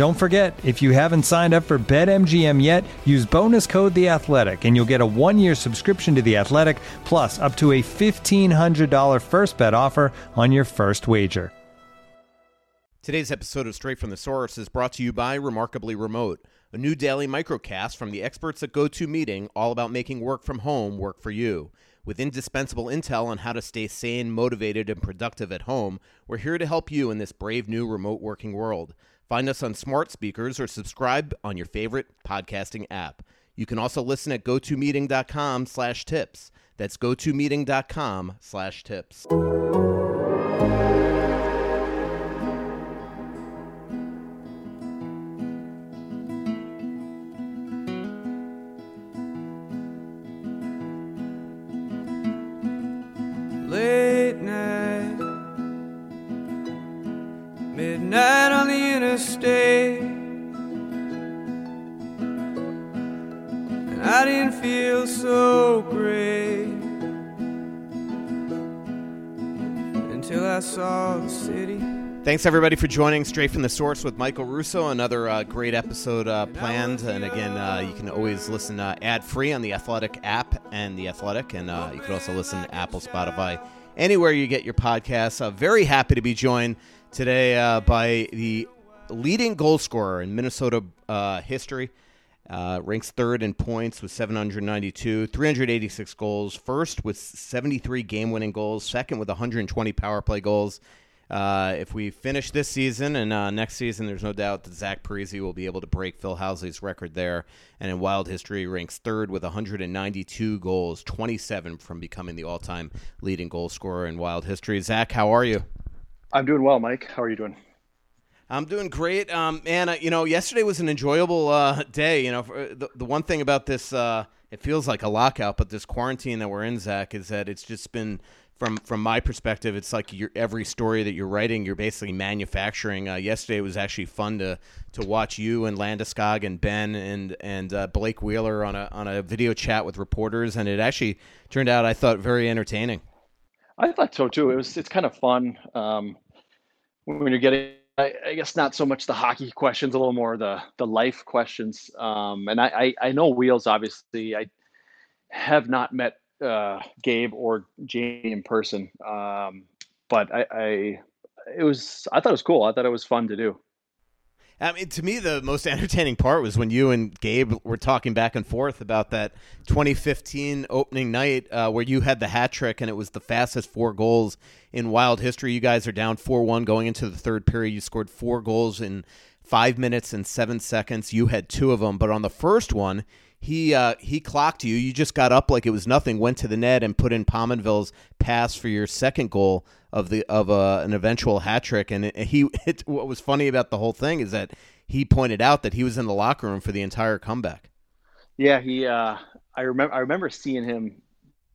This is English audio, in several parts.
Don't forget, if you haven't signed up for BetMGM yet, use bonus code The Athletic, and you'll get a one-year subscription to The Athletic, plus up to a fifteen hundred dollar first bet offer on your first wager. Today's episode of Straight from the Source is brought to you by Remarkably Remote, a new daily microcast from the experts at GoToMeeting, all about making work from home work for you. With indispensable intel on how to stay sane, motivated, and productive at home, we're here to help you in this brave new remote working world. Find us on smart speakers or subscribe on your favorite podcasting app. You can also listen at gotomeeting.com slash tips. That's gotomeeting.com slash tips. Thanks everybody for joining Straight from the Source with Michael Russo. Another uh, great episode uh, planned, and again, uh, you can always listen uh, ad free on the Athletic app and the Athletic, and uh, you can also listen to Apple, Spotify, anywhere you get your podcasts. Uh, very happy to be joined today by the leading goal scorer in Minnesota history. Ranks third in points with 792, 386 goals. First with 73 game winning goals. Second with 120 power play goals. Uh, if we finish this season and uh, next season, there's no doubt that Zach Parise will be able to break Phil Housley's record there. And in Wild history, ranks third with 192 goals, 27 from becoming the all-time leading goal scorer in Wild history. Zach, how are you? I'm doing well, Mike. How are you doing? I'm doing great, um, man. Uh, you know, yesterday was an enjoyable uh, day. You know, for, uh, the the one thing about this, uh, it feels like a lockout, but this quarantine that we're in, Zach, is that it's just been from from my perspective, it's like your every story that you're writing, you're basically manufacturing. Uh, yesterday was actually fun to to watch you and Landeskog and Benn and and uh, Blake Wheeler on a on a video chat with reporters, and it actually turned out I thought very entertaining. I thought so too. It was it's kind of fun um, when you're getting. I, I guess not so much the hockey questions, a little more the the life questions. Um, and I, I I know Wheels obviously. I have not met uh, Gabe or Jamie in person, um, but I, I it was I thought it was cool. I thought it was fun to do. I mean, to me, the most entertaining part was when you and Gabe were talking back and forth about that 2015 opening night uh, where you had the hat trick and it was the fastest four goals in Wild history. You guys are down 4 1 going into the third period. You scored four goals in five minutes and seven seconds. You had two of them, but on the first one, he uh, he clocked you. You just got up like it was nothing, went to the net and put in Pominville's pass for your second goal of the of uh, an eventual hat trick. And he it, what was funny about the whole thing is that he pointed out that he was in the locker room for the entire comeback. Yeah, he. Uh, I remember. I remember seeing him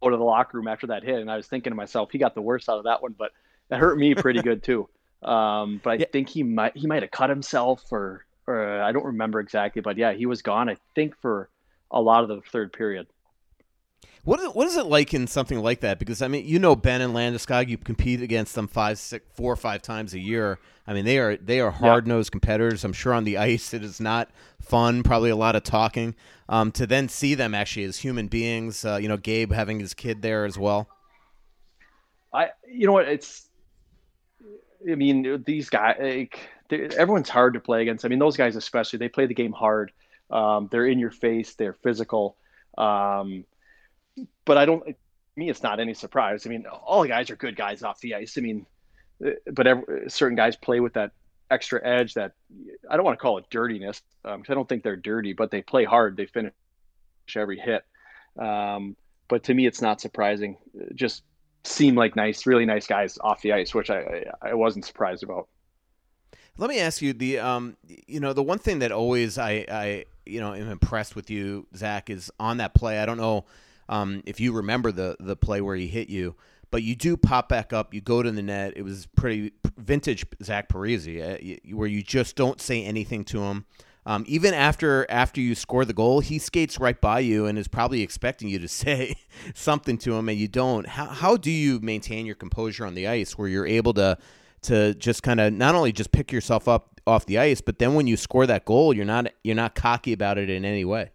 go to the locker room after that hit, and I was thinking to myself, he got the worst out of that one, but that hurt me pretty good too. Um, but I Yeah. think he might he might have cut himself or or I don't remember exactly. But yeah, he was gone. I think for a lot of the third period. What is, what is it like in something like that? Because I mean, you know, Benn and Landeskog, you compete against them five, six, four or five times a year. I mean, they are they are hard nosed competitors. I'm sure on the ice it is not fun. Probably a lot of talking. Um, to then see them actually as human beings. Uh, you know, Gabe having his kid there as well. I you know what it's. I mean, these guys, like, everyone's hard to play against. I mean, those guys especially, they play the game hard. Um, they're in your face. They're physical. Um, but I don't. Me, it's not any surprise. I mean, all the guys are good guys off the ice. I mean, uh, but every, certain guys play with that extra edge. That I don't want to call it dirtiness because I don't think they're dirty, but they play hard. They finish every hit. Um, but to me, it's not surprising. Just seem like nice, really nice guys off the ice, which I I wasn't surprised about. Let me ask you the um you know the one thing that always I I you know am impressed with you Zach is on that play. I don't know um if you remember the the play where he hit you, but you do pop back up. You go to the net. It was pretty vintage Zach Parise, uh, where you just don't say anything to him. Um, even after after you score the goal, he skates right by you and is probably expecting you to say something to him, and you don't. How how do you maintain your composure on the ice where you're able to to just kind of not only just pick yourself up off the ice, but then when you score that goal, you're not you're not cocky about it in any way.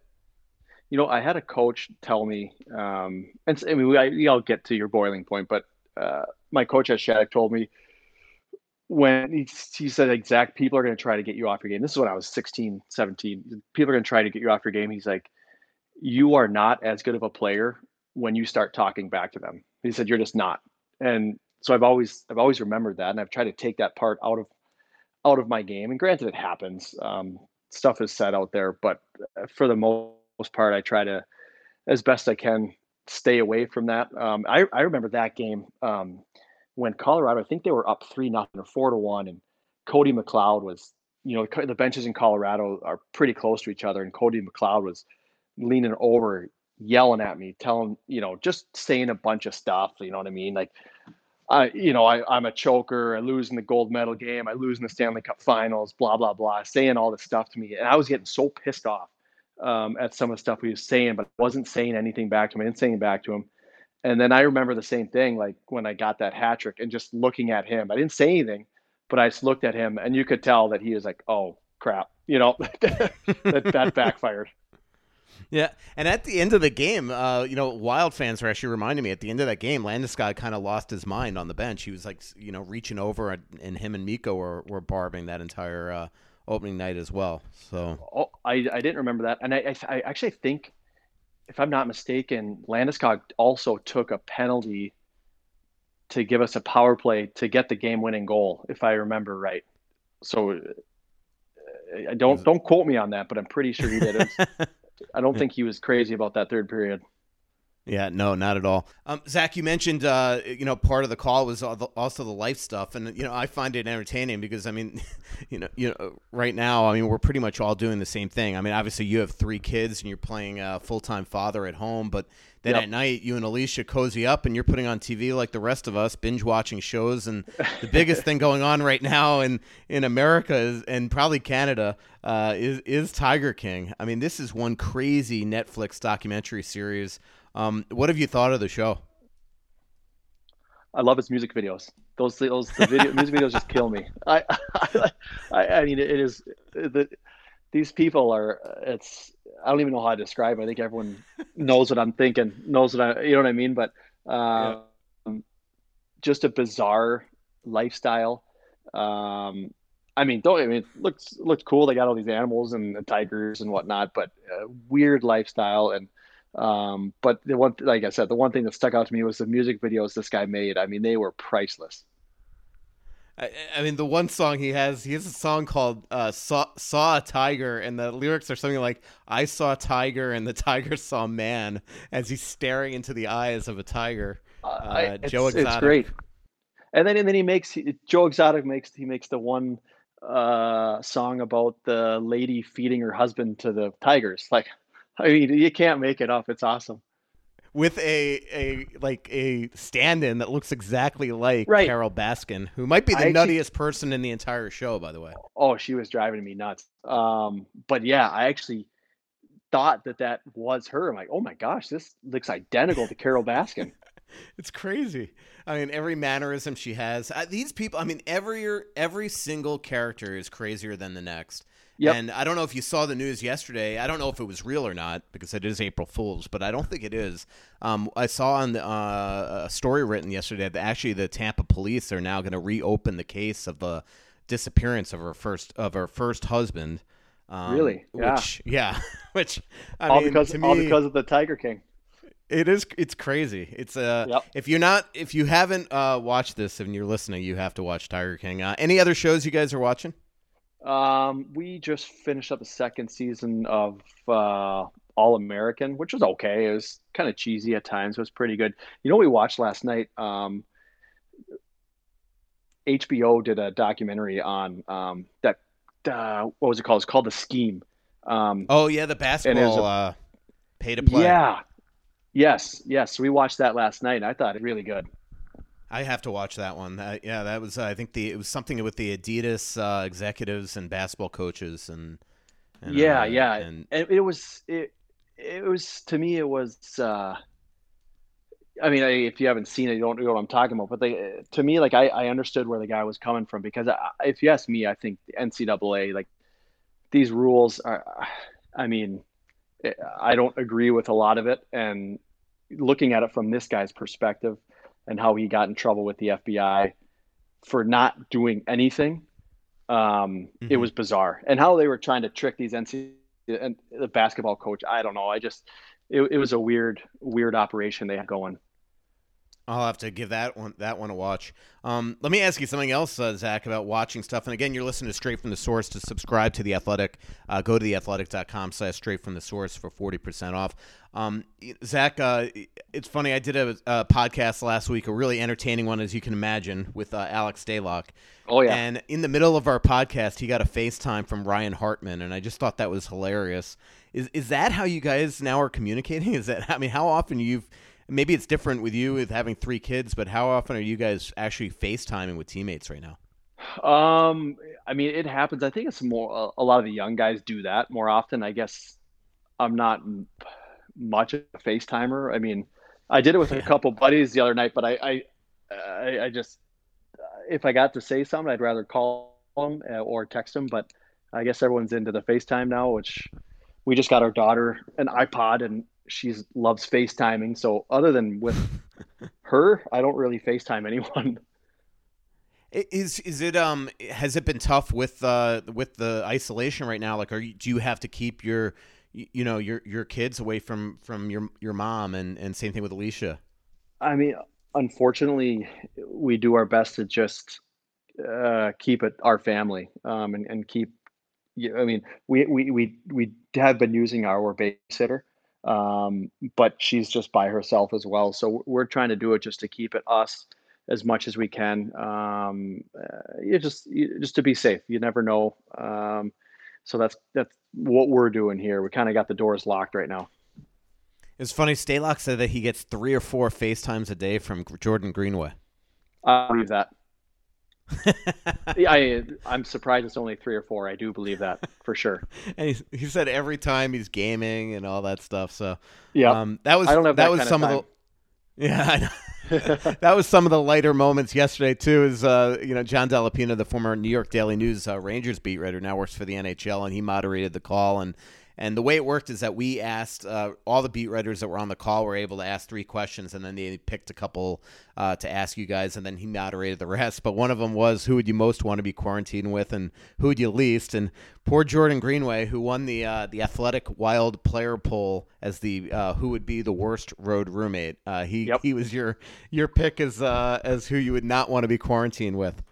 You know, I had a coach tell me, um, and I mean, we, I, get to your boiling point, but uh, my coach at Shattuck told me when he, he said, exact people are going to try to get you off your game. This is when I was 16, 17. People are going to try to get you off your game. He's like, you are not as good of a player when you start talking back to them. He said, you're just not. And so I've always, I've always remembered that. And I've tried to take that part out of, out of my game. And granted, it happens. Um, stuff is said out there, but uh, for the most part, I try to, as best I can, stay away from that. Um, I, I remember that game um, when Colorado, I think they were up three nothing or four to one, and Cody McLeod was, you know, the benches in Colorado are pretty close to each other, and Cody McLeod was leaning over, yelling at me, telling, you know, just saying a bunch of stuff. You know what I mean? Like, I, you know, I, I'm a choker. I lose in the gold medal game. I lose in the Stanley Cup Finals. Blah blah blah, saying all this stuff to me, and I was getting so pissed off um, at some of the stuff he was saying, but I wasn't saying anything back to him. I didn't say anything back to him. And then I remember the same thing, like when I got that hat trick and just looking at him. I didn't say anything, but I just looked at him, and you could tell that he was like, "Oh crap," you know, that, that backfired. Yeah, and at the end of the game, uh, you know, Wild fans were actually reminding me at the end of that game, Landeskog kind of lost his mind on the bench. He was like, you know, reaching over, and, and him and Mikko were, were barbing that entire uh, opening night as well. So Oh, I, I didn't remember that, and I, I I actually think, if I'm not mistaken, Landeskog also took a penalty to give us a power play to get the game-winning goal, if I remember right. So, uh, I don't don't quote me on that, but I'm pretty sure he did. It was- I don't think he was crazy about that third period. Yeah, no, not at all. Um, Zach, you mentioned uh, you know part of the call was also the life stuff, and you know I find it entertaining because I mean, you know, you know, right now I mean we're pretty much all doing the same thing. I mean, obviously you have three kids and you're playing a full time father at home, but then Yep. at night you and Alicia cozy up and you're putting on TV like the rest of us, binge watching shows. And the biggest thing going on right now in in America is, and probably Canada uh, is is Tiger King. I mean, this is one crazy Netflix documentary series. Um, what have you thought of the show? I love his music videos. Those those the video music videos just kill me. I I, I, I mean it is the these people are it's I don't even know how to describe. It. I think everyone knows what I'm thinking, knows what I you know what I mean. But um, just a bizarre lifestyle. Um, I mean, don't I mean it looks looks cool. They got all these animals and the tigers and whatnot, but uh, weird lifestyle and um, but the one, like I said, the one thing that stuck out to me was the music videos this guy made. I mean, they were priceless. I, I mean, the one song he has, he has a song called uh, "Saw Saw a Tiger," and the lyrics are something like, "I saw a tiger, and the tiger saw man," as he's staring into the eyes of a tiger. I- Uh, it's, Joe it's Exotic. great. And then and then he makes he, Joe Exotic makes he makes the one uh, song about the lady feeding her husband to the tigers. Like, I mean, you can't make it up. It's awesome. with a a like a stand-in that looks exactly like Right. Carole Baskin, who might be the I actually- nuttiest person in the entire show, by the way. Oh, she was driving me nuts. Um, but yeah, I actually thought that that was her. I'm like, oh my gosh, this looks identical to Carole Baskin. It's crazy. I mean, every mannerism she has. These people. I mean, every every single character is crazier than the next. Yep. And I don't know if you saw the news yesterday. I don't know if it was real or not because it is April Fool's, but I don't think it is. Um, I saw on the, uh, a story written yesterday that actually the Tampa police are now going to reopen the case of the disappearance of her first of her first husband. Um, Really? Yeah. Which, yeah. Which I all mean, because to all because of the Tiger King. it is. It's crazy. It's uh. Yep. If you're not, if you haven't uh, watched this and you're listening, you have to watch Tiger King. Uh, any other shows you guys are watching? Um, we just finished up the second season of uh, All American, which was okay. It was kind of cheesy at times. It was pretty good. You know what we watched last night? Um, HBO did a documentary on um, that. Uh, what was it called? It's called The Scheme. Um, Oh yeah, the basketball a- uh, pay to play. yeah. Yes. Yes. We watched that last night. and I thought it really good. I have to watch that one. Uh, yeah, that was. Uh, I think the it was something with the Adidas uh, executives and basketball coaches and. and yeah. uh, yeah. And it, it was it it was to me it was uh i mean I, if you haven't seen it you don't know what i'm talking about but they to me like i, I understood where the guy was coming from because I, if you ask me i think the ncaa like these rules are i mean i don't agree with a lot of it and looking at it from this guy's perspective and how he got in trouble with the fbi for not doing anything um, it Mhm. was bizarre and how they were trying to trick these NC and the basketball coach. I don't know. I just it, it was a weird weird operation they had going. I'll have to give that one that one a watch. Um, let me ask you something else, uh, Zach, about watching stuff. And again, you're listening to Straight from the Source. To subscribe to the Athletic, uh, go to theathletic.com slash Straight from the Source for forty percent off. Um, Zach, uh, it's funny. I did a, a podcast last week, a really entertaining one, as you can imagine, with uh, Alex Stalock. Oh yeah, And in the middle of our podcast, he got a FaceTime from Ryan Hartman, and I just thought that was hilarious. Is is that how you guys now are communicating? Is that I mean, how often you've maybe it's different with you with having three kids, but how often are you guys actually FaceTiming with teammates right now? Um, I mean, it happens. I think it's more a, a lot of the young guys do that more often. I guess I'm not much of a FaceTimer. I mean, I did it with a couple buddies the other night, but I, I, I, I just if I got to say something, I'd rather call them uh, or text them. But I guess everyone's into the FaceTime now, which we just got our daughter an iPod and she loves FaceTiming. So other than with her, I don't really FaceTime anyone. Is is it um has it been tough with uh with the isolation right now? Like, are you, do you have to keep your you know your your kids away from from your your mom and and same thing with Alicia? I mean, unfortunately, we do our best to just uh, keep it our family um, and, and keep. I mean, we, we we we have been using our babysitter, um, but she's just by herself as well. So we're trying to do it just to keep it us as much as we can. Um, uh, just you, just to be safe. You never know. Um, so that's that's what we're doing here. We kind of got the doors locked right now. It's funny. Stalock said that he gets three or four FaceTimes a day from Jordan Greenway. I believe that. Yeah, I I'm surprised it's only three or four. I do believe that for sure. and he, he said every time he's gaming and all that stuff. So Yeah, um, that was I don't have that that was of some of, time. the yeah. I know. that was some of the lighter moments yesterday too. Is uh, you know John Dellapina, the former New York Daily News uh, Rangers beat writer, now works for the NHL, and he moderated the call. And and the way it worked is that we asked uh, all the beat writers that were on the call were able to ask three questions, and then they picked a couple uh, to ask you guys, and then he moderated the rest. But one of them was who would you most want to be quarantined with, and who would you least? And poor Jordan Greenway, who won the uh, the Athletic Wild Player Poll as the uh, who would be the worst road roommate. Uh, he Yep. he was your your pick as uh, as who you would not want to be quarantined with.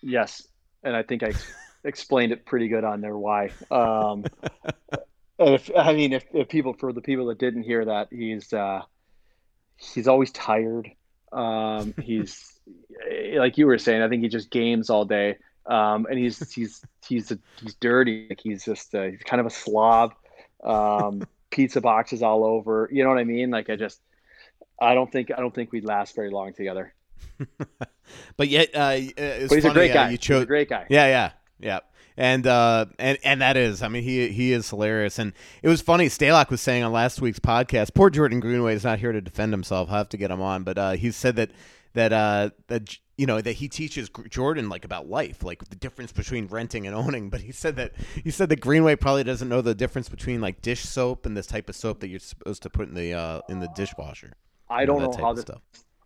yes, and I think I explained it pretty good on there why. Um, and if I mean, if, if people for the people that didn't hear that, he's uh, he's always tired. Um, he's like you were saying. I think he just games all day, um, and he's he's he's a, he's dirty. Like he's just uh, he's kind of a slob. Um, pizza boxes all over. You know what I mean? Like I just I don't think I don't think we'd last very long together. but yet, uh, it's But he's a funny, great uh, guy. you chose a great guy. Yeah, yeah, yeah. And uh, and and that is, I mean, he he is hilarious. And it was funny. Stalock was saying on last week's podcast. Poor Jordan Greenway is not here to defend himself. I'll have to get him on. But uh, he said that that uh, that you know that he teaches Jordan like about life, like the difference between renting and owning. But he said that he said that Greenway probably doesn't know the difference between like dish soap and this type of soap that you're supposed to put in the uh, in the dishwasher. I don't know type how this. stuff.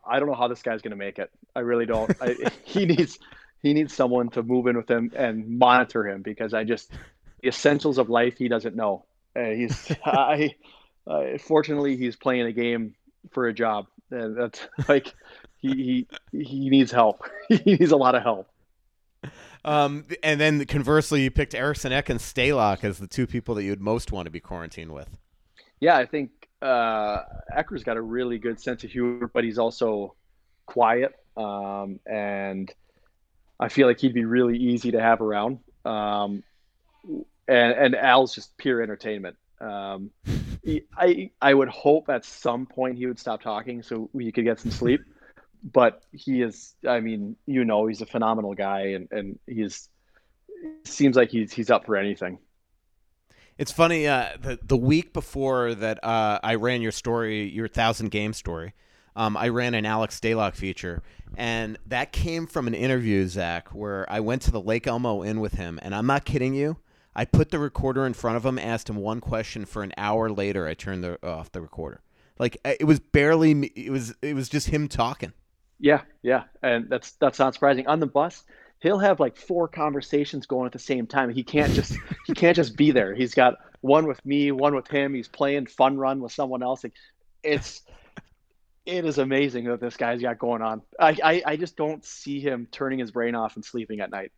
I don't know how this guy's going to make it. I really don't. I, he needs he needs someone to move in with him and monitor him because I just the essentials of life he doesn't know. Uh, he's I, uh, fortunately he's playing a game for a job, and that's like he he he needs help. he needs a lot of help. Um, and then conversely, you picked Eriksson Ek and Stalock as the two people that you'd most want to be quarantined with. Yeah, I think uh, Ecker's got a really good sense of humor, but he's also quiet, um, and I feel like he'd be really easy to have around. Um, and and Al's just pure entertainment. Um, I I would hope at some point he would stop talking so we could get some sleep. But he is, I mean, you know, he's a phenomenal guy, and and he's seems like he's he's up for anything. It's funny. Uh, the the week before that, uh, I ran your story, your thousand game story. Um, I ran an Alex Stalock feature, and that came from an interview, Zach, where I went to the Lake Elmo Inn with him, and I'm not kidding you. I put the recorder in front of him, asked him one question. For an hour later, I turned the, off the recorder. Like it was barely. It was. It was just him talking. Yeah, yeah, and that's that's not surprising. On the bus, he'll have like four conversations going at the same time. He can't just he can't just be there. He's got one with me, one with him. He's playing fun run with someone else. It's it is amazing that this guy's got going on. I, I I just don't see him turning his brain off and sleeping at night.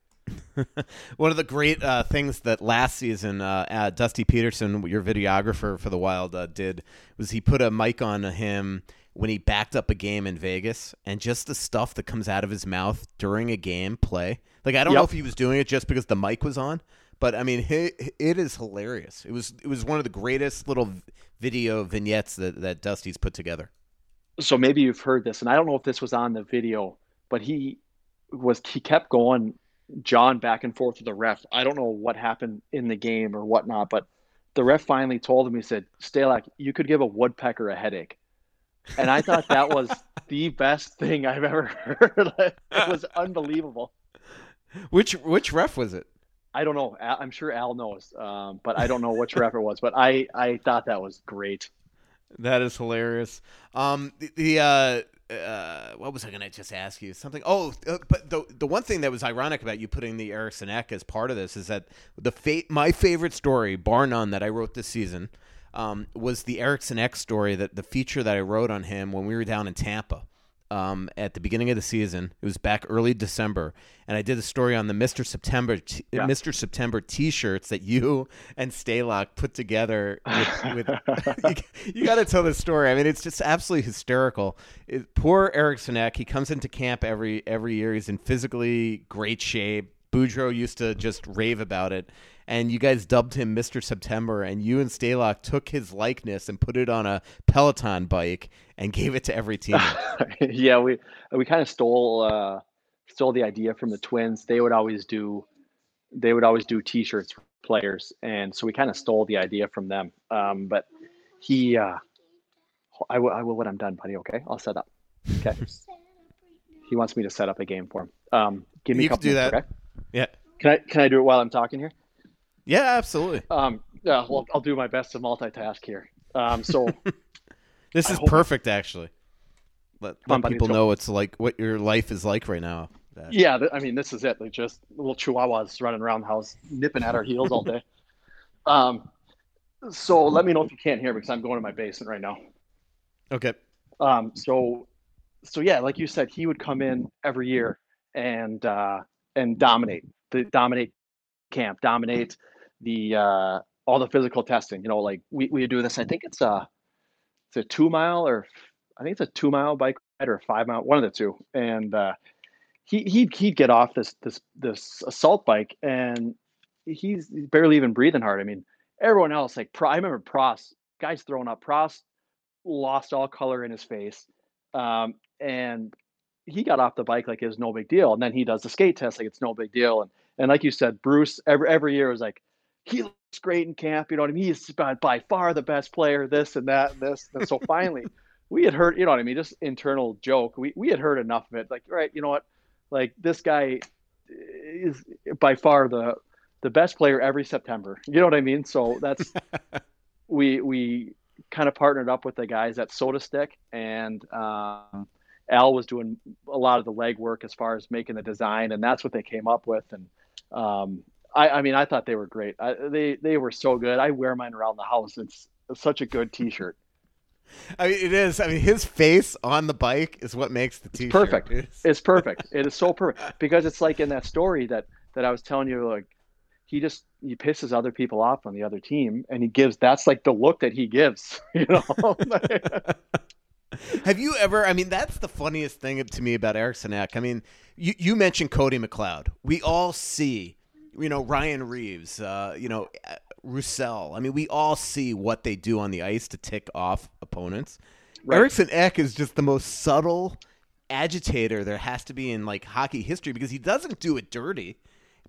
One of the great uh, things that last season, uh, uh, Dusty Peterson, your videographer for the Wild, uh, did was he put a mic on him when he backed up a game in Vegas, and just the stuff that comes out of his mouth during a game play. Like I don't know if he was doing it just because the mic was on, but I mean, he, it is hilarious. It was it was one of the greatest little video vignettes that that Dusty's put together. So maybe you've heard this, and I don't know if this was on the video, but he was he kept going John back and forth with the ref. I don't know what happened in the game or whatnot, but the ref finally told him, he said, Stalock, you could give a woodpecker a headache. And I thought that was the best thing I've ever heard. it was unbelievable. Which which ref was it? I don't know. I'm sure Al knows, um, but I don't know which ref it was. But I, I thought that was great. That is hilarious. Um, the, the uh, uh, what was I going to just ask you? Something. Oh, uh, but the the one thing that was ironic about you putting the Eriksson Ek as part of this is that the fa- my favorite story, bar none, that I wrote this season, um, was the Eriksson Ek story that the feature that I wrote on him when we were down in Tampa. Um, at the beginning of the season, it was back early December, and I did a story on the Mister September t- Yeah. Mister September T-shirts that you and Stalock put together. With, with you, you got to tell this story. I mean, it's just absolutely hysterical. It, poor Eric Eck. He comes into camp every every year. He's in physically great shape. Boudreau used to just rave about it, and you guys dubbed him Mister September. And you and Stalock took his likeness and put it on a Peloton bike and gave it to every team. yeah, we we kind of stole uh, stole the idea from the Twins. They would always do they would always do T-shirts for players, and so we kind of stole the idea from them. Um, but he, uh, I will, I will when I'm done, buddy. Okay, I'll set up. Okay. he wants me to set up a game for him. Um, give me You a can do minutes, that. Okay? Yeah, Can I can I do it while I'm talking here? yeah, absolutely. Um, yeah, well, I'll do my best to multitask here. Um, so This I is perfect, actually. Let, on, let buddy, people know it's like what your life is like right now. That- Yeah, I mean, this is it. Like just little chihuahuas running around the house, nipping at our heels all day. Um, so let me know if you can't hear me because I'm going to my basement right now. Okay. Um, so, so yeah, like you said, he would come in every year and uh, and dominate, the dominate camp, dominate the uh, all the physical testing. You know, like we we do this. I think it's a it's a two mile or I think it's a two mile bike ride or a five mile, one of the two. And uh, he he'd he'd get off this this this assault bike and he's barely even breathing hard. I mean, everyone else like I remember Pross guys throwing up Pross lost all color in his face, um, and he got off the bike like it was no big deal. And then he does the skate test like it's no big deal. And and like you said, Bruce every every year was like he looks great in camp. You know what I mean? He's by, by far the best player. This and that and this. And so finally, we had heard. You know what I mean? Just internal joke. We we had heard enough of it. Like right, you know what? Like this guy is by far the the best player every September. You know what I mean? So that's we we kind of partnered up with the guys at Soda Stick, and um, Al was doing a lot of the legwork as far as making the design, and that's what they came up with. And um, I, I, mean, I thought they were great. I, they they were so good. I wear mine around the house. It's, such a good T-shirt. I mean, it is. I mean, his face on the bike is what makes the T-shirt. It's perfect. It's, it's perfect. it is so perfect because it's like in that story that that I was telling you, like he just he pisses other people off on the other team, and he gives that's like the look that he gives. You know. Have you ever? I mean, that's the funniest thing to me about Eriksson Ek. I mean, you, you mentioned Cody McLeod. We all see, you know, Ryan Reaves, uh, you know, uh, Roussel. I mean, we all see what they do on the ice to tick off opponents. Right. Ek is just the most subtle agitator there has to be in like hockey history because he doesn't do it dirty,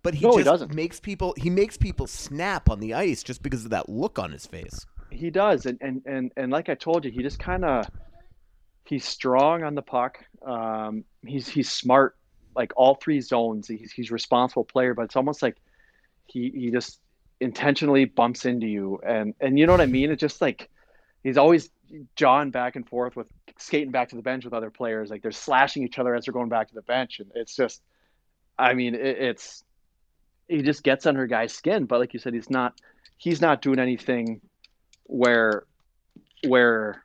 but he no, just he makes people he makes people snap on the ice just because of that look on his face. He does, and and and, and like I told you, he just kind of he's strong on the puck. Um, he's he's smart, like all three zones. He's he's responsible player, but it's almost like he he just intentionally bumps into you, and and you know what I mean. It's just like he's always jawing back and forth with skating back to the bench with other players. Like they're slashing each other as they're going back to the bench, and it's just, I mean, it, it's he just gets under guy's skin. But like you said, he's not he's not doing anything where where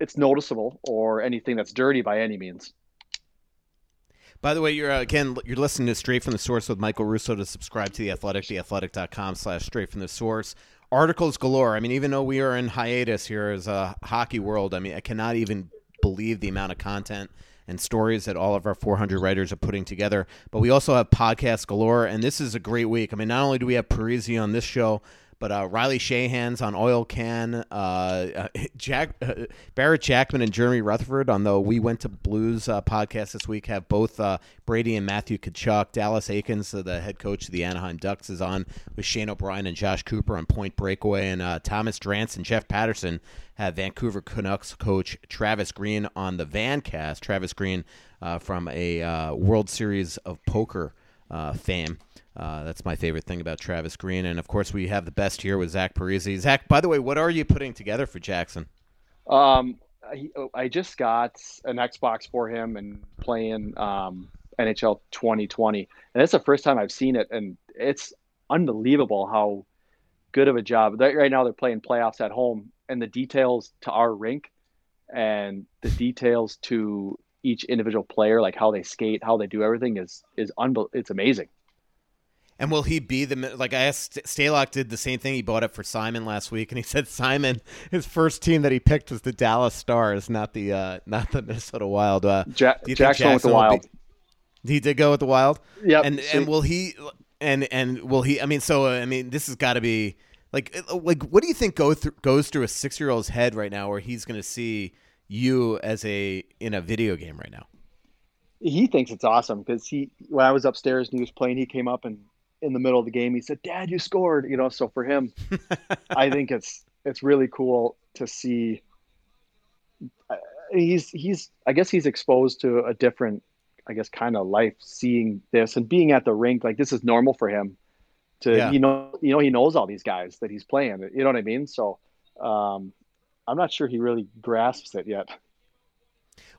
it's noticeable or anything that's dirty by any means. By the way, you're uh, again you're listening to Straight from the Source with Michael Russo. To subscribe to the Athletic, theathletic.com slash Straight from the Source. Articles galore. I mean, even though we are in hiatus here as a hockey world, I mean, I cannot even believe the amount of content and stories that all of our 400 writers are putting together. But we also have podcasts galore, and this is a great week. I mean, not only do we have Parise on this show, but uh, Riley Sheahan's on Oil Can, uh, uh Jack uh, Barrett Jackman and Jeremy Rutherford on the We Went to Blues uh, podcast this week have both Brady and Matthew Tkachuk. Dallas Eakins, the head coach of the Anaheim Ducks, is on with Shane O'Brien and Josh Cooper on Point Breakaway, and Thomas Drance and Jeff Paterson have Vancouver Canucks coach Travis Green on the Vancast. Travis Green from a World Series of Poker fame. Uh, that's my favorite thing about Travis Green, and of course we have the best here with Zach Parise. Zach, by the way, what are you putting together for Jackson? Um, I, I just got an Xbox for him and playing um, NHL 2020, and it's the first time I've seen it, and it's unbelievable how good of a job. Right now, they're playing playoffs at home, and the details to our rink and the details to each individual player, like how they skate, how they do everything, is is unbel- It's amazing. And will he be the like I asked Stalock did the same thing. He bought it for Simon last week, and he said Simon his first team that he picked was the Dallas Stars, not the uh, not the Minnesota Wild. Uh, ja- Jackson, with the Wild. Be, he did go with the Wild. Yeah. And and will he and and will he? I mean, so I mean, this has got to be like like what do you think go through goes through a six year old's head right now, where he's going to see you as a in a video game right now? He thinks it's awesome because he when I was upstairs and he was playing, he came up and in the middle of the game he said dad you scored you know so for him i think it's it's really cool to see uh, he's he's i guess he's exposed to a different i guess kind of life seeing this and being at the rink like this is normal for him to yeah. you know you know he knows all these guys that he's playing you know what i mean so um i'm not sure he really grasps it yet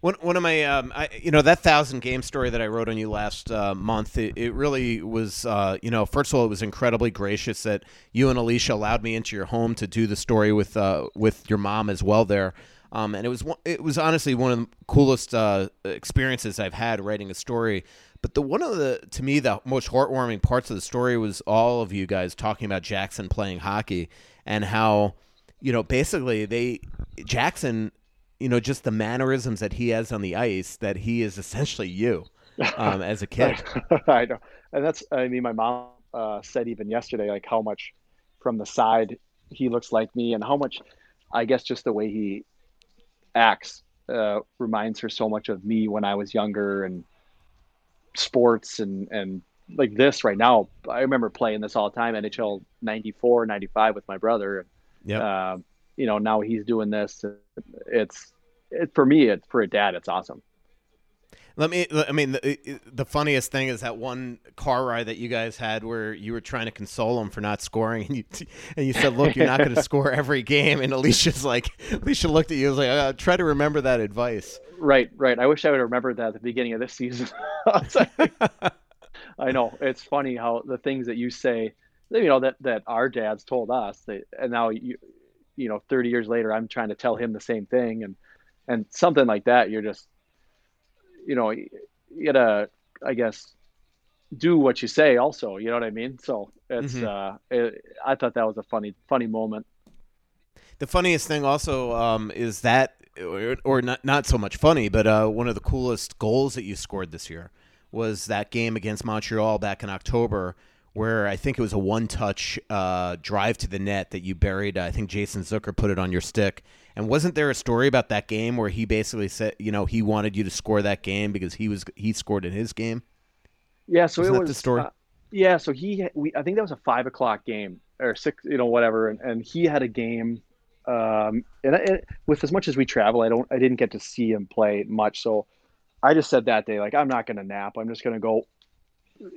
one, one of my, um, I, you know, that thousand game story that I wrote on you last uh, month, it, it, really was, uh, you know, first of all, it was incredibly gracious that you and Alicia allowed me into your home to do the story with, uh, with your mom as well there. Um, and it was, it was honestly one of the coolest uh, experiences I've had writing a story. But the one of the, to me, the most heartwarming parts of the story was all of you guys talking about Jackson playing hockey and how, you know, basically they, Jackson you know, just the mannerisms that he has on the ice, that he is essentially you um, as a kid. I know, and that's. I mean, my mom uh, said even yesterday, like how much from the side he looks like me, and how much, I guess, just the way he acts uh, reminds her so much of me when I was younger and sports and and like this right now. I remember playing this all the time, NHL 94, 95 with my brother. Yeah. Uh, you know, now he's doing this. It's it, for me. It's for a dad. It's awesome. Let me. I mean, the, the funniest thing is that one car ride that you guys had where you were trying to console him for not scoring, and you and you said, "Look, you're not going to score every game." And Alicia's like, Alicia looked at you, and was like, uh, "Try to remember that advice." Right, right. I wish I would have remembered that at the beginning of this season. I know it's funny how the things that you say, you know, that that our dads told us, that, and now you, you know, 30 years later, I'm trying to tell him the same thing, and and something like that, you're just you know, you gotta, I guess, do what you say. Also, you know what I mean. So it's, mm-hmm. uh, it, I thought that was a funny, funny moment. The funniest thing also um, is that, or, or, not, not so much funny, but uh, one of the coolest goals that you scored this year was that game against Montreal back in October, where I think it was a one-touch uh, drive to the net that you buried. I think Jason Zucker put it on your stick and wasn't there a story about that game where he basically said, you know, he wanted you to score that game because he was he scored in his game? Yeah, so Wasn't it was the story. Uh, yeah, so he we I think that was a five o'clock game or six, you know, whatever, and, and he had a game. Um, and it, with as much as we travel, I don't I didn't get to see him play much, so I just said that day like I'm not going to nap. I'm just going to go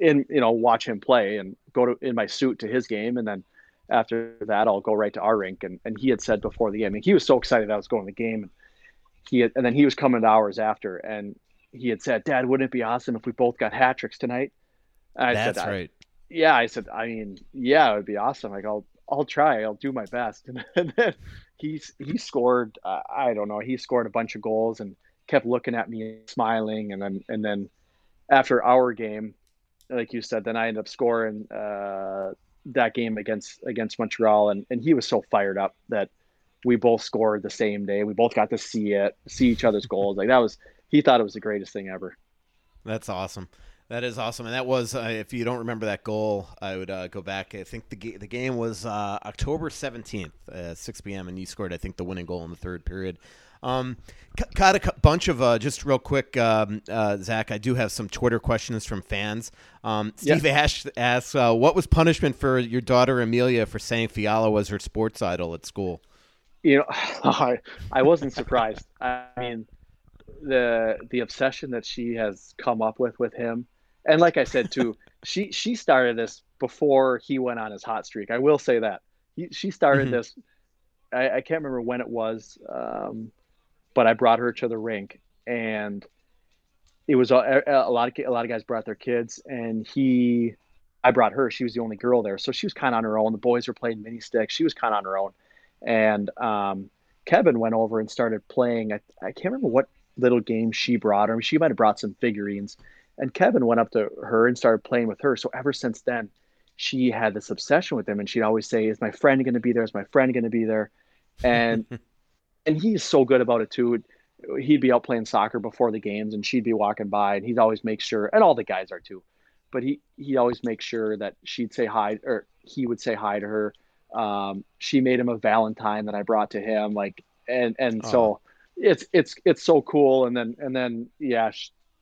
in, you know, watch him play and go to in my suit to his game, and then after that, I'll go right to our rink. And, and he had said before the game, mean, he was so excited I was going to the game. And he had, and then he was coming to hours after, and he had said, "Dad, wouldn't it be awesome if we both got hat tricks tonight?" I That's said, right. I, yeah, I said, I mean, yeah, it would be awesome. Like I'll I'll try. I'll do my best. And then he's he scored. Uh, I don't know. He scored a bunch of goals and kept looking at me, smiling. And then and then after our game, like you said, then I ended up scoring uh, that game against against Montreal, and and he was so fired up that we both scored the same day. We both got to see it, see each other's goals. Like that was he thought it was the greatest thing ever. That's awesome. That is awesome, and that was uh, if you don't remember that goal, I would uh, go back. I think the ga- the game was uh, October seventeenth, six p.m., and you scored I think the winning goal in the third period. Um, got a bunch of uh, just real quick, um, uh, Zach. I do have some Twitter questions from fans. Um, Steve Ash asks, uh, "What was punishment for your daughter Amelia for saying Fiala was her sports idol at school?" You know, I, I wasn't surprised. I mean, the the obsession that she has come up with with him, and like I said too, she she started this before he went on his hot streak. I will say that he, she started mm-hmm. this. I, I, can't remember when it was. Um, but I brought her to the rink and it was a, a, lot of a lot of guys brought their kids and he I brought her. She was the only girl there. So she was kind of on her own. The boys were playing mini sticks. She was kind of on her own. And um, Kevin went over and started playing. I, I can't remember what little game she brought her she might have brought some figurines. And Kevin went up to her and started playing with her. So ever since then she had this obsession with him and she'd always say is my friend going to be there? Is my friend going to be there? And and he's so good about it too. He'd be out playing soccer before the games, and she'd be walking by, and he'd always make sure, and all the guys are too, but he he always makes sure that she'd say hi, or he would say hi to her. Um, she made him a Valentine that I brought to him, like, and and oh. so it's it's it's so cool. And then and then yeah,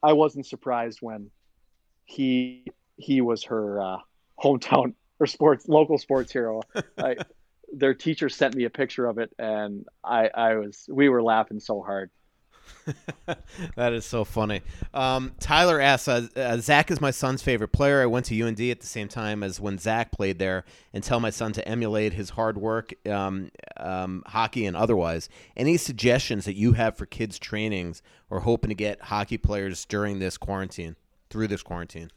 I wasn't surprised when he he was her uh, hometown or sports local sports hero. I, their teacher sent me a picture of it, and I, I was we were laughing so hard. that is so funny. Um, Tyler asks, uh, uh, Zach is my son's favorite player. I went to UND at the same time as when Zach played there, and tell my son to emulate his hard work, um, um, hockey and otherwise. Any suggestions that you have for kids' trainings or hoping to get hockey players during this quarantine, through this quarantine?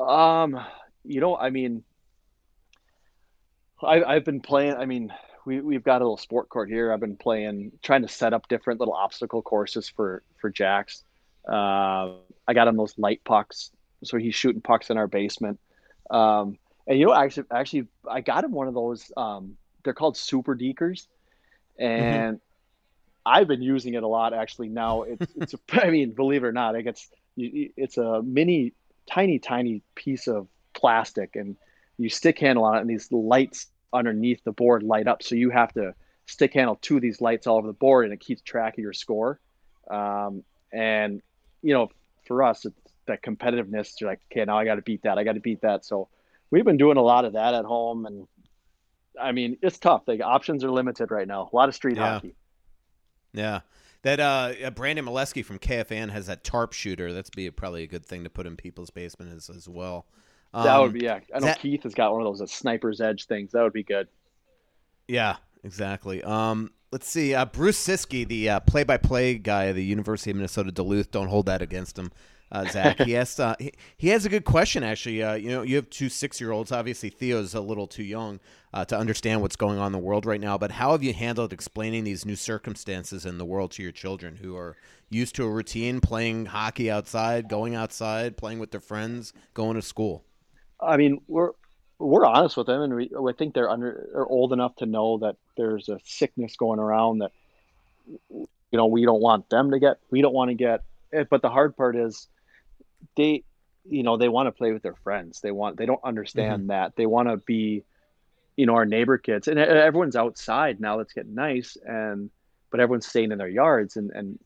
Um, you know, I mean, I, I've been playing. I mean, we we've got a little sport court here. I've been playing, trying to set up different little obstacle courses for for Jacks. Uh, I got him those light pucks, so he's shooting pucks in our basement. Um, and you know, actually, actually, I got him one of those. Um, they're called super dekers, and mm-hmm. I've been using it a lot. Actually, now it's it's. A, I mean, believe it or not, it gets it's a mini, tiny, tiny piece of plastic, and you stick handle on it and these lights underneath the board light up so you have to stick handle to these lights all over the board, and it keeps track of your score. Um, and you know, for us, it's that competitiveness. You're like, okay, now I got to beat that. I got to beat that. So we've been doing a lot of that at home, and I mean, it's tough. The options are limited right now. A lot of street Yeah. hockey. Yeah. That uh, uh, Brandon Molesky from KFAN has that tarp shooter. That's be probably a good thing to put in people's basement as, as well. That Um, would be yeah. I know that- Keith has got one of those uh, sniper's edge things. That would be good. Yeah, exactly. Um, let's see. Uh, Bruce Ciskie, the uh, play-by-play guy of the University of Minnesota Duluth. Don't hold that against him, uh, Zach. he asked. Uh, he, he has a good question actually. Uh, you know, you have two six-year-olds. Obviously, Theo's a little too young uh, to understand what's going on in the world right now. But how have you handled explaining these new circumstances in the world to your children who are used to a routine, playing hockey outside, going outside, playing with their friends, going to school? I mean, we're we're honest with them, and we I think they're under they're old enough to know that there's a sickness going around that you know we don't want them to get. We don't want to get. eh, But the hard part is they, you know, they want to play with their friends. They want. They don't understand that. They want to be, you know, our neighbor kids, and e- everyone's outside now. That's getting nice, and but everyone's staying in their yards, and and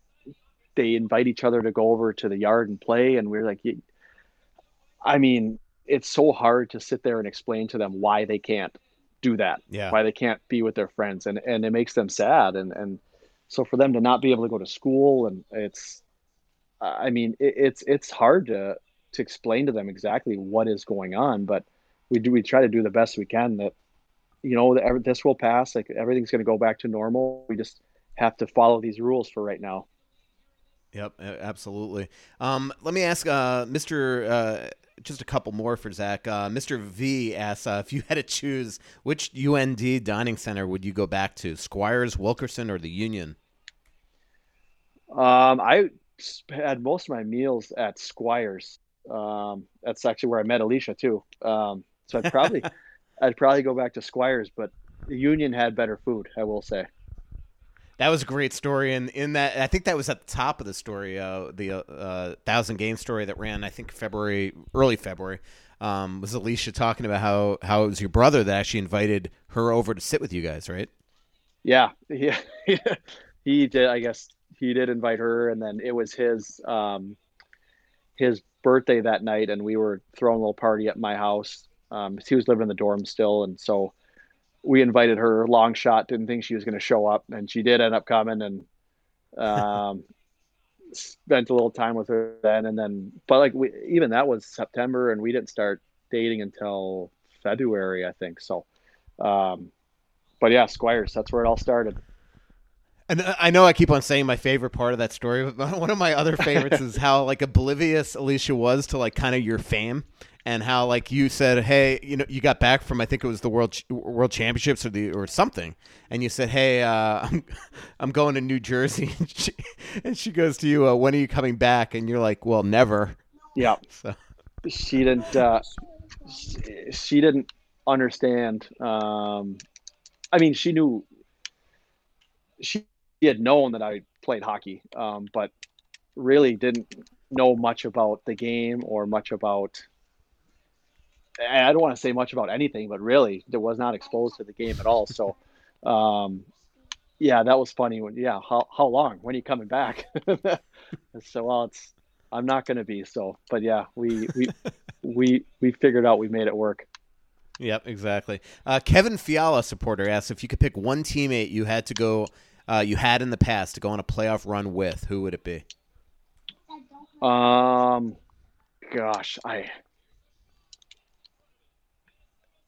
they invite each other to go over to the yard and play, and we're like, I mean, it's so hard to sit there and explain to them why they can't do that Yeah. why they can't be with their friends and and it makes them sad and and so for them to not be able to go to school and it's i mean it, it's it's hard to to explain to them exactly what is going on but we do we try to do the best we can that you know that this will pass like everything's going to go back to normal we just have to follow these rules for right now Yep, absolutely. Um, let me ask, uh, Mister, uh, just a couple more for Zach. Uh, Mister V asks uh, if you had to choose which UND dining center would you go back to, Squires, Wilkerson, or the Union? Um, I had most of my meals at Squires. Um, that's actually where I met Alicia too. Um, so I'd probably, I'd probably go back to Squires, but the Union had better food. I will say. That was a great story, and in that, I think that was at the top of the story, uh, the uh, thousand game story that ran, I think February, early February. Um, was Alicia talking about how how it was your brother that actually invited her over to sit with you guys, right? Yeah, yeah, he did. I guess he did invite her, and then it was his um, his birthday that night, and we were throwing a little party at my house. Um, he was living in the dorm still, and so we invited her. Long shot, didn't think she was going to show up, and she did end up coming, and um, spent a little time with her then, and then. But like we, even that was September, and we didn't start dating until February, I think. So. Um, but yeah, Squires, that's where it all started. And uh, I know I keep on saying my favorite part of that story, but one of my other favorites is how like oblivious Alicia was to like kind of your fame, and how like you said, hey, you know, you got back from I think it was the world Ch- world championships or the or something, and you said, hey, uh, I'm I'm going to New Jersey, and she, and she goes to you, uh, when are you coming back? And you're like, well, never. Yeah, So she didn't. Uh, she, she didn't understand. Um, I mean, she knew. She had known that I played hockey, um, but really didn't know much about the game or much about. I don't want to say much about anything, but really, there was not exposed to the game at all. So, um, yeah, that was funny. When yeah, how how long? When are you coming back? so, well, it's I'm not going to be. So, but yeah, we we we we figured out we made it work. Yep, exactly. Uh, Kevin Fiala supporter asks if you could pick one teammate you had to go, uh, you had in the past to go on a playoff run with. Who would it be? Um, gosh, I,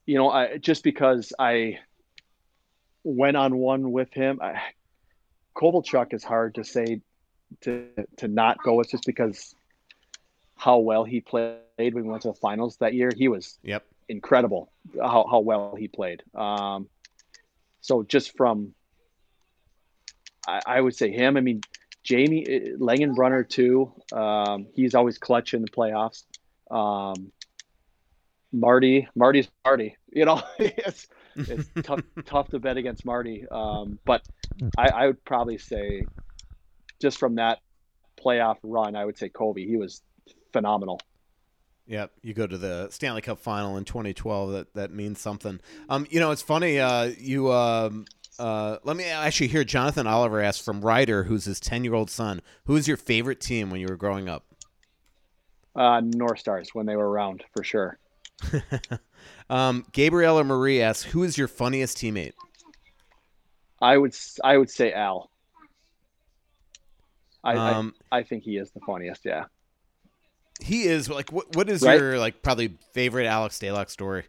you know, I just because I went on one with him, I, Kovalchuk is hard to say to to not go It's just because how well he played when we went to the finals that year. He was Yep. incredible how, how well he played. Um, so just from, I, I would say him. I mean, Jamie uh, Langenbrunner too. Um, he's always clutch in the playoffs. Um, Marty, Marty's Marty. You know, it's it's tough tough to bet against Marty. Um, but I, I would probably say, just from that playoff run, I would say Kobe. He was phenomenal. Yep, you go to the Stanley Cup final in 2012. That that means something. Um, you know, it's funny. Uh, you um, Uh, let me actually hear Jonathan Oliver ask from Ryder, who's his 10 year old son, who was your favorite team when you were growing up? Uh, North Stars when they were around for sure. um, Gabriella Marie asks, who is your funniest teammate? I would I would say Al. I, Um, I I think he is the funniest. Yeah. He is like, what, what is Right. your like probably favorite Alex Stalock story?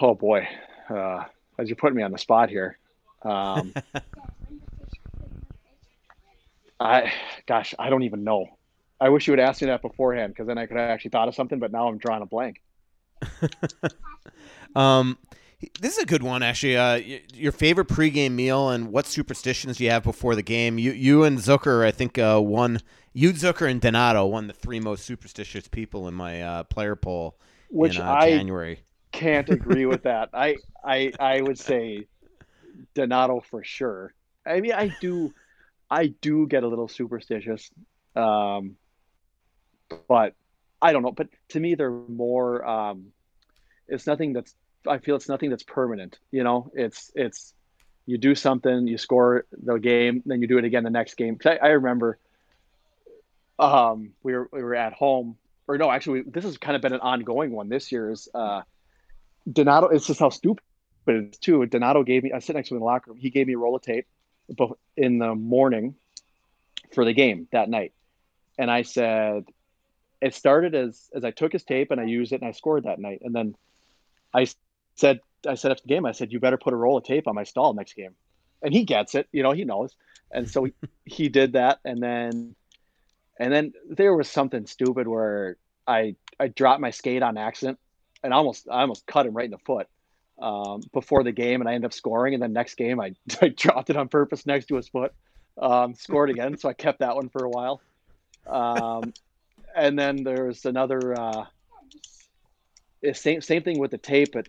Oh boy, uh, as you're putting me on the spot here. Um, I, gosh, I don't even know. I wish you would ask me that beforehand because then I could have actually thought of something. But now I'm drawing a blank. Um, this is a good one, actually. Uh, your favorite pregame meal and what superstitions do you have before the game? You, you and Zucker, I think, uh, won. You, Zucker, and Donato won the three most superstitious people in my uh, player poll Which in uh, I January. can't agree with that. I, I, I would say Donato for sure. I mean, I do, I do get a little superstitious, um, but I don't know. But to me, they're more. Um, it's nothing that's. I feel it's nothing that's permanent. You know, it's it's you do something, you score the game, then you do it again the next game. I, I remember, um, we were we were at home, or no, actually, this has kind of been an ongoing one. This year is uh, Donato. It's just how stupid it is too. Donato gave me. I sit next to him in the locker room. He gave me a roll of tape, in the morning, for the game that night, and I said, it started as as I took his tape and I used it and I scored that night, and then I said I said after the game I said you better put a roll of tape on my stall next game, and he gets it, you know he knows, and so he, he did that, and then and then there was something stupid where I I dropped my skate on accident and almost I almost cut him right in the foot um, before the game, and I ended up scoring. And then next game, I, I dropped it on purpose next to his foot, um, scored again. so I kept that one for a while. Um, and then there's another uh, same same thing with the tape, but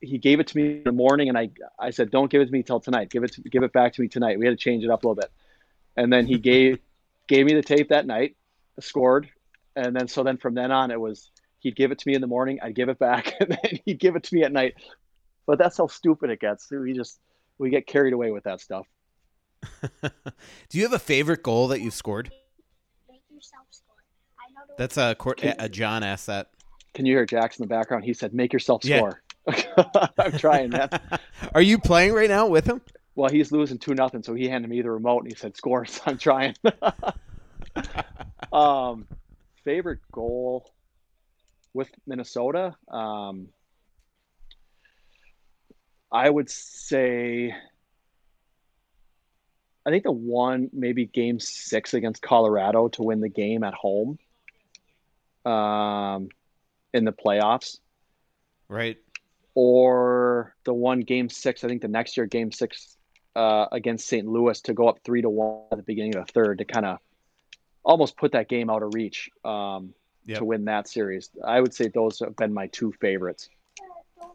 he gave it to me in the morning, and I I said don't give it to me till tonight. Give it to, give it back to me tonight. We had to change it up a little bit, and then he gave gave me the tape that night, scored, and then so then from then on it was he'd give it to me in the morning, I'd give it back, and then he'd give it to me at night. But that's how stupid it gets. We just we get carried away with that stuff. Do you have a favorite goal that you've scored? That's a, Cor- a John asked that. Can you hear Jackson in the background? He said, "Make yourself Yeah. score." I'm trying, man. Are you playing right now with him? Well, he's losing two nothing, so he handed me the remote and he said, "Score." So I'm trying. um, favorite goal with Minnesota. Um, I would say, I think the one maybe Game Six against Colorado to win the game at home. Um, in the playoffs Right. or the one game six, I think the next year, game six uh, against St. Louis to go up three to one at the beginning of the third to kind of almost put that game out of reach um, Yep. to win that series. I would say those have been my two favorites.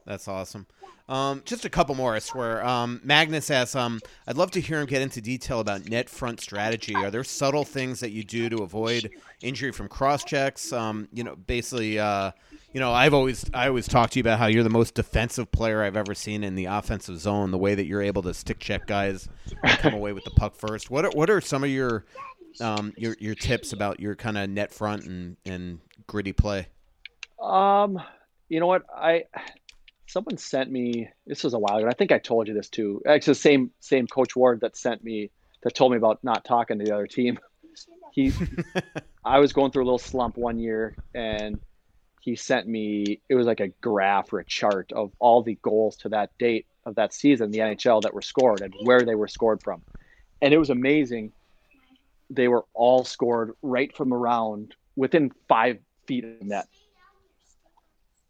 That's awesome. Um, just a couple more, I swear. Um, Magnus asks, um, I'd love to hear him get into detail about net front strategy. Are there subtle things that you do to avoid injury from cross checks? Um, you know, basically, uh, you know, I've always I always talk to you about how you're the most defensive player I've ever seen in the offensive zone. The way that you're able to stick check guys, and come away with the puck first. What are, what are some of your um, your your tips about your kind of net front and, and gritty play? Um, you know what? I someone sent me this was a while ago. I think I told you this too. Actually, the same same Coach Ward that sent me that told me about not talking to the other team. He, I was going through a little slump one year, and he sent me. It was like a graph or a chart of all the goals to that date of that season, the NHL that were scored and where they were scored from, and it was amazing. They were all scored right from around within five feet of the net.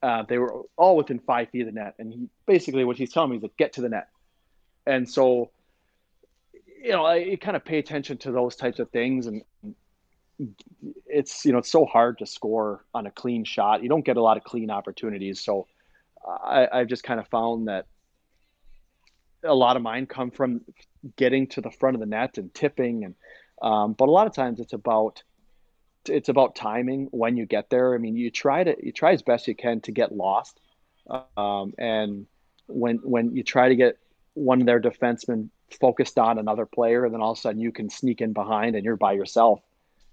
Uh, they were all within five feet of the net, and he basically what he's telling me is to get to the net. And so, you know, I you kind of pay attention to those types of things, and it's you know it's so hard to score on a clean shot. You don't get a lot of clean opportunities, so I, I've just kind of found that a lot of mine come from getting to the front of the net and tipping, and um, but a lot of times it's about it's about timing when you get there. I mean, you try to you try as best you can to get lost, um, and when when you try to get one of their defensemen focused on another player, and then all of a sudden you can sneak in behind and you're by yourself,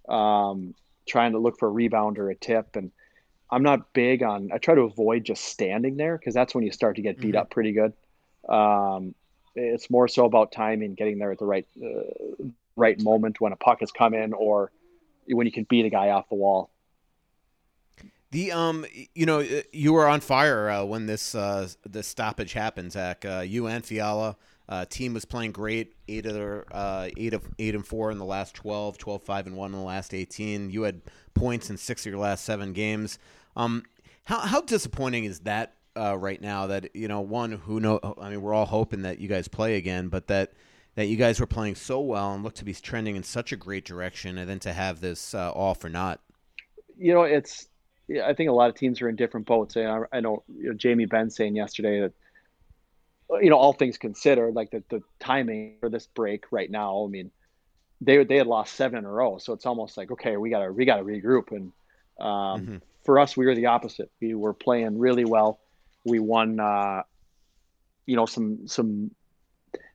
um, trying to look for a rebound or a tip. And I'm not big on. I try to avoid just standing there because that's when you start to get beat mm-hmm. up pretty good. Um, it's more so about timing, getting there at the right uh, right moment when a puck has come in, or when you can beat a guy off the wall. The um, you know, you were on fire uh, when this uh, this stoppage happened, Zach. Uh, you and Fiala, uh, team was playing great. Eight of their, uh, eight of eight and four in the last 12, 12, 5 and one in the last eighteen. You had points in six of your last seven games. Um, how how disappointing is that uh, right now? That you know, one who know, I mean, we're all hoping that you guys play again, but that that you guys were playing so well and looked to be trending in such a great direction, and then to have this uh, all for naught. You know, it's I think a lot of teams are in different boats. And I, I know, you know Jamie Benn saying yesterday that you know all things considered, like the the timing for this break right now. I mean, they they had lost seven in a row, so it's almost like okay, we gotta we gotta regroup. And um, mm-hmm. for us, we were the opposite. We were playing really well. We won, uh, you know, some some.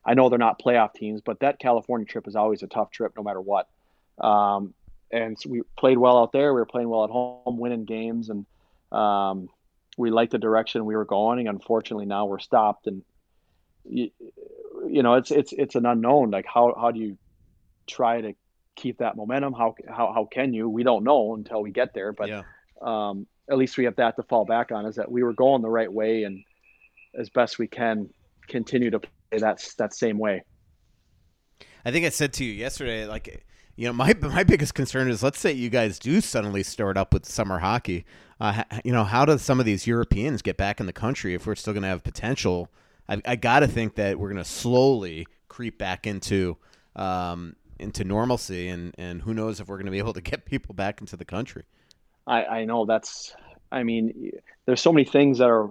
I know they're not playoff teams, but that California trip is always a tough trip, no matter what. Um, and so we played well out there. We were playing well at home, winning games, and um, we liked the direction we were going. And unfortunately, now we're stopped. And you, you, know, it's it's it's an unknown. Like how how do you try to keep that momentum? How how how can you? We don't know until we get there. But yeah. um, at least we have that to fall back on. Is that we were going the right way, and as best we can, continue to play that that same way. I think I said to you yesterday, like you know, my my biggest concern is let's say you guys do suddenly start up with summer hockey. Uh, you know, how do some of these Europeans get back in the country if we're still going to have potential? I, I got to think that we're going to slowly creep back into um, into normalcy, and and who knows if we're going to be able to get people back into the country. I, I know that's. I mean, there's so many things that are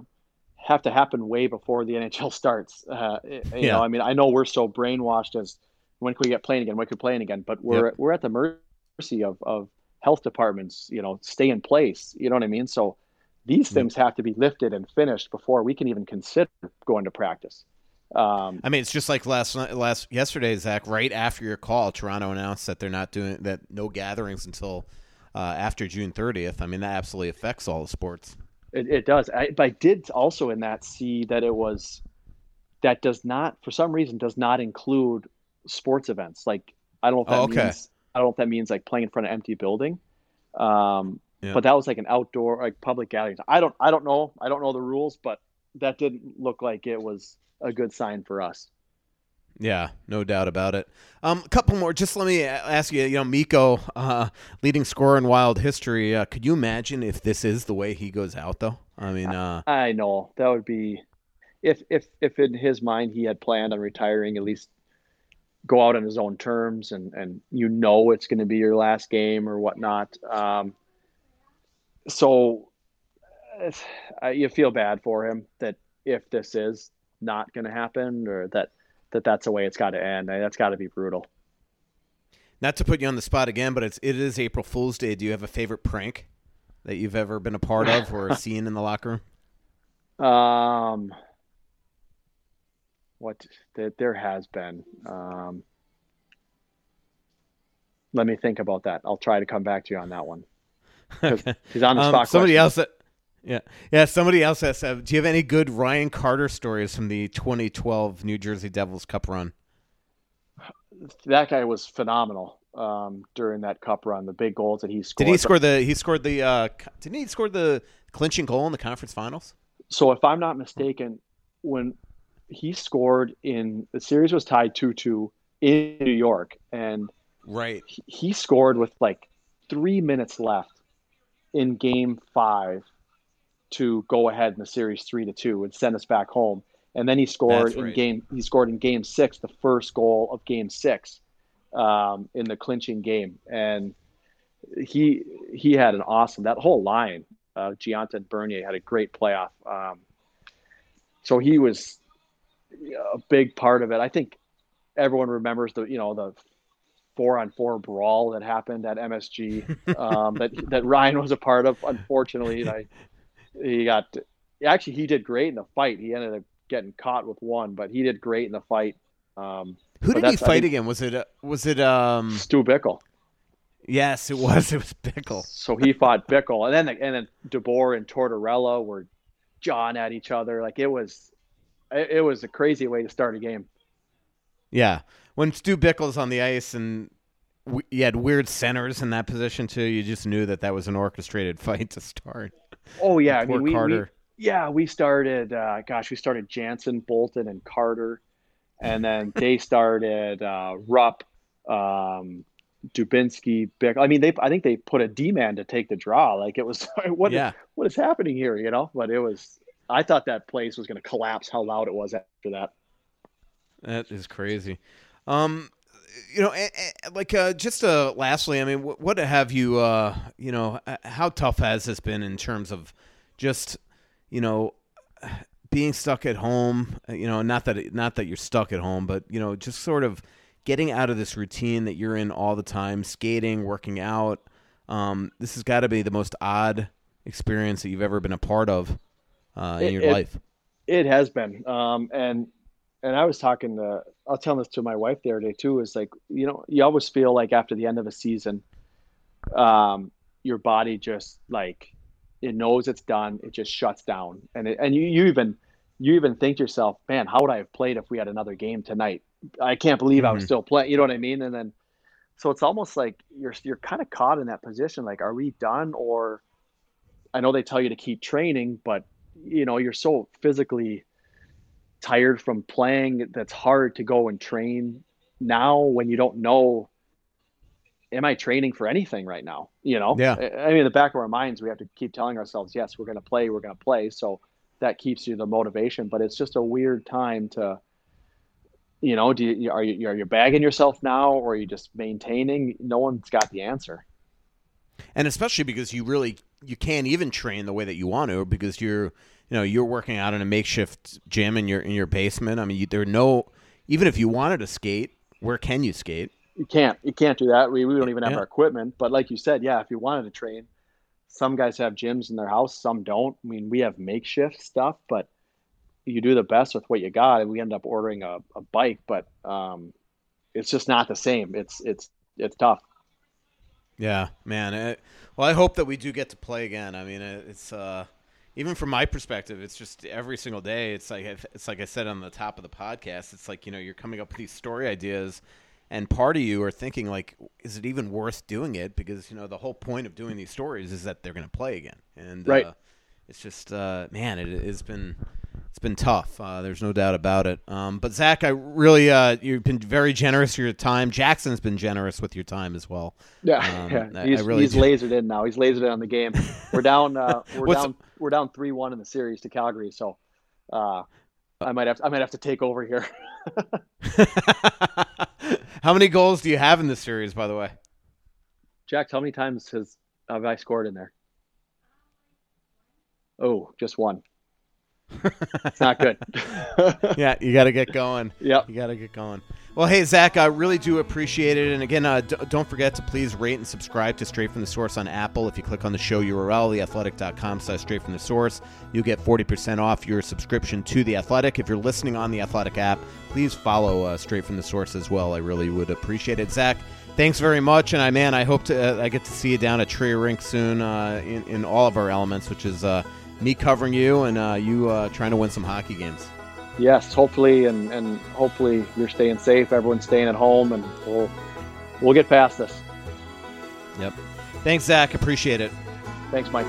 have to happen way before the NHL starts. Uh, you yeah. know, I mean, I know we're so brainwashed as when can we get playing again? When can we playing again? But we're yep. we're at the mercy of of health departments. You know, stay in place. You know what I mean? So these things have to be lifted and finished before we can even consider going to practice. Um, I mean, it's just like last night, last yesterday, Zach. Right after your call, Toronto announced that they're not doing that. No gatherings until uh, after June 30th. I mean, that absolutely affects all the sports. It, it does. I, but I did also in that see that it was that does not, for some reason, does not include sports events. Like I don't know if that oh, okay. means I don't know if that means like playing in front of empty building. Um, yeah. But that was like an outdoor like public gathering. I don't I don't know I don't know the rules, but that didn't look like it was a good sign for us. Yeah, no doubt about it. Um, a couple more. Just let me ask you. You know, Mikko, uh, leading scorer in Wild history. Uh, could you imagine if this is the way he goes out, though? I mean, uh... I know that would be if if if in his mind he had planned on retiring at least go out on his own terms and and you know it's going to be your last game or whatnot. Um, so uh, you feel bad for him that if this is not going to happen or that that that's the way it's got to end. That's got to be brutal. Not to put you on the spot again, but it's it is April Fool's Day. Do you have a favorite prank that you've ever been a part of or seen in the locker room? Um, what there, there has been. Um, let me think about that. I'll try to come back to you on that one. Okay. He's on the um, spot. Somebody else. That, yeah, yeah. Somebody else has. Uh, do you have any good Ryan Carter stories from the 2012 New Jersey Devils Cup run? That guy was phenomenal um, during that Cup run. The big goals that he scored. Did he score the? He scored the. Uh, didn't he score the clinching goal in the conference finals? So, if I'm not mistaken, when he scored in the series was tied 2-2 in New York and right he, he scored with like 3 minutes left in game 5 to go ahead in the series 3 to 2 and send us back home and then he scored in game he scored in game 6 the first goal of game 6 um, in the clinching game and he he had an awesome that whole line uh, Gionta and Bernier had a great playoff um, so he was a big part of it. I think everyone remembers the you know the four on four brawl that happened at MSG um, that that Ryan was a part of. Unfortunately, I, he got actually he did great in the fight. He ended up getting caught with one, but he did great in the fight. Um, Who did he fight again? Was it uh, was it um? Stu Bickel. Yes, it was. It was Bickel. So he fought Bickel, and then and then DeBoer and Tortorella were jawing at each other. Like it was, it, it was a crazy way to start a game. Yeah, when Stu Bickel's on the ice and you had weird centers in that position too, you just knew that that was an orchestrated fight to start. Oh yeah, I mean we, we yeah we started. Uh, gosh, we started Janssen, Boulton, and Carter, and then they started uh, Rupp, um, Dubinsky, Bick. I mean they I think they put a D man to take the draw. Like it was what Yeah. what is happening here? You know, but it was. I thought that place was going to collapse. How loud it was after that. That is crazy. Um, you know, like uh, just uh, lastly, I mean, what, what have you, uh, you know, how tough has this been in terms of just, you know, being stuck at home? uh, You know, not that it, not that you're stuck at home, but you know, just sort of getting out of this routine that you're in all the time, skating, working out. Um, this has got to be the most odd experience that you've ever been a part of uh, in It- your it- life. It has been, um, and and I was talking to, I was telling this to my wife the other day too. Is like, you know, you always feel like after the end of a season, um, your body just like it knows it's done. It just shuts down, and it, and you, you even you even think to yourself, man, how would I have played if we had another game tonight? I can't believe I was Mhm. still playing. You know what I mean? And then, so it's almost like you're you're kind of caught in that position. Like, are we done? Or I know they tell you to keep training, but you know you're so physically tired from playing that's hard to go and train now when you don't know am i training for anything right now you know? Yeah. i mean in the back of our minds we have to keep telling ourselves yes we're going to play we're going to play. So that keeps you the motivation but it's just a weird time to you know do you are you are you bagging yourself now or are you just maintaining? No one's got the answer. And especially because you really you can't even train the way that you want to because you're you know you're working out in a makeshift gym in your in your basement. I mean, you, there are no even if you wanted to skate, where can you skate? you can't you can't do that we, we don't even have Yeah. our equipment but like you said yeah if you wanted to train some guys have gyms in their house some don't i mean we have makeshift stuff but you do the best with what you got and we end up ordering a, a bike but um, it's just not the same it's it's it's tough Yeah, man. eh, well, I hope that we do get to play again. I mean, it's uh, even from my perspective, it's just every single day. It's like it's like I said on the top of the podcast. It's like you know you're coming up with these story ideas, and part of you are thinking like, is it even worth doing it? Because you know the whole point of doing these stories is that they're going to play again, and Right. uh, it's just uh, man, it has been it's been tough. Uh, there's no doubt about it. Um, but Zach, I really uh, you've been very generous with your time. Jackson's been generous with your time as well. yeah, Um, yeah. He's, I really he's lasered in now he's lasered in on the game we're down uh, we're down we're down 3-1 in the series to calgary so uh, i might have to, i might have to take over here How many goals do you have in this series, by the way? Jack, how many times has have I scored in there? Oh, just one. It's not good. Yeah, you got to get going. Yep. You got to get going. Well, hey, Zach, I really do appreciate it. And again, uh, d- don't forget to please rate and subscribe to Straight from the Source on Apple. If you click on the show URL, theathletic.com slash straight from the source, you'll get 40% off your subscription to The Athletic. If you're listening on the Athletic app, please follow uh, Straight from the Source as well. I really would appreciate it. Zach, thanks very much. And I, man, I hope to uh, I get to see you down at TRIA Rink soon uh, in, in all of our elements, which is uh, me covering you and uh, you uh, trying to win some hockey games. yes, hopefully, and and hopefully you're staying safe. Everyone's staying at home, and we'll we'll get past this. Yep. Thanks, Zach. Appreciate it. Thanks, Mike.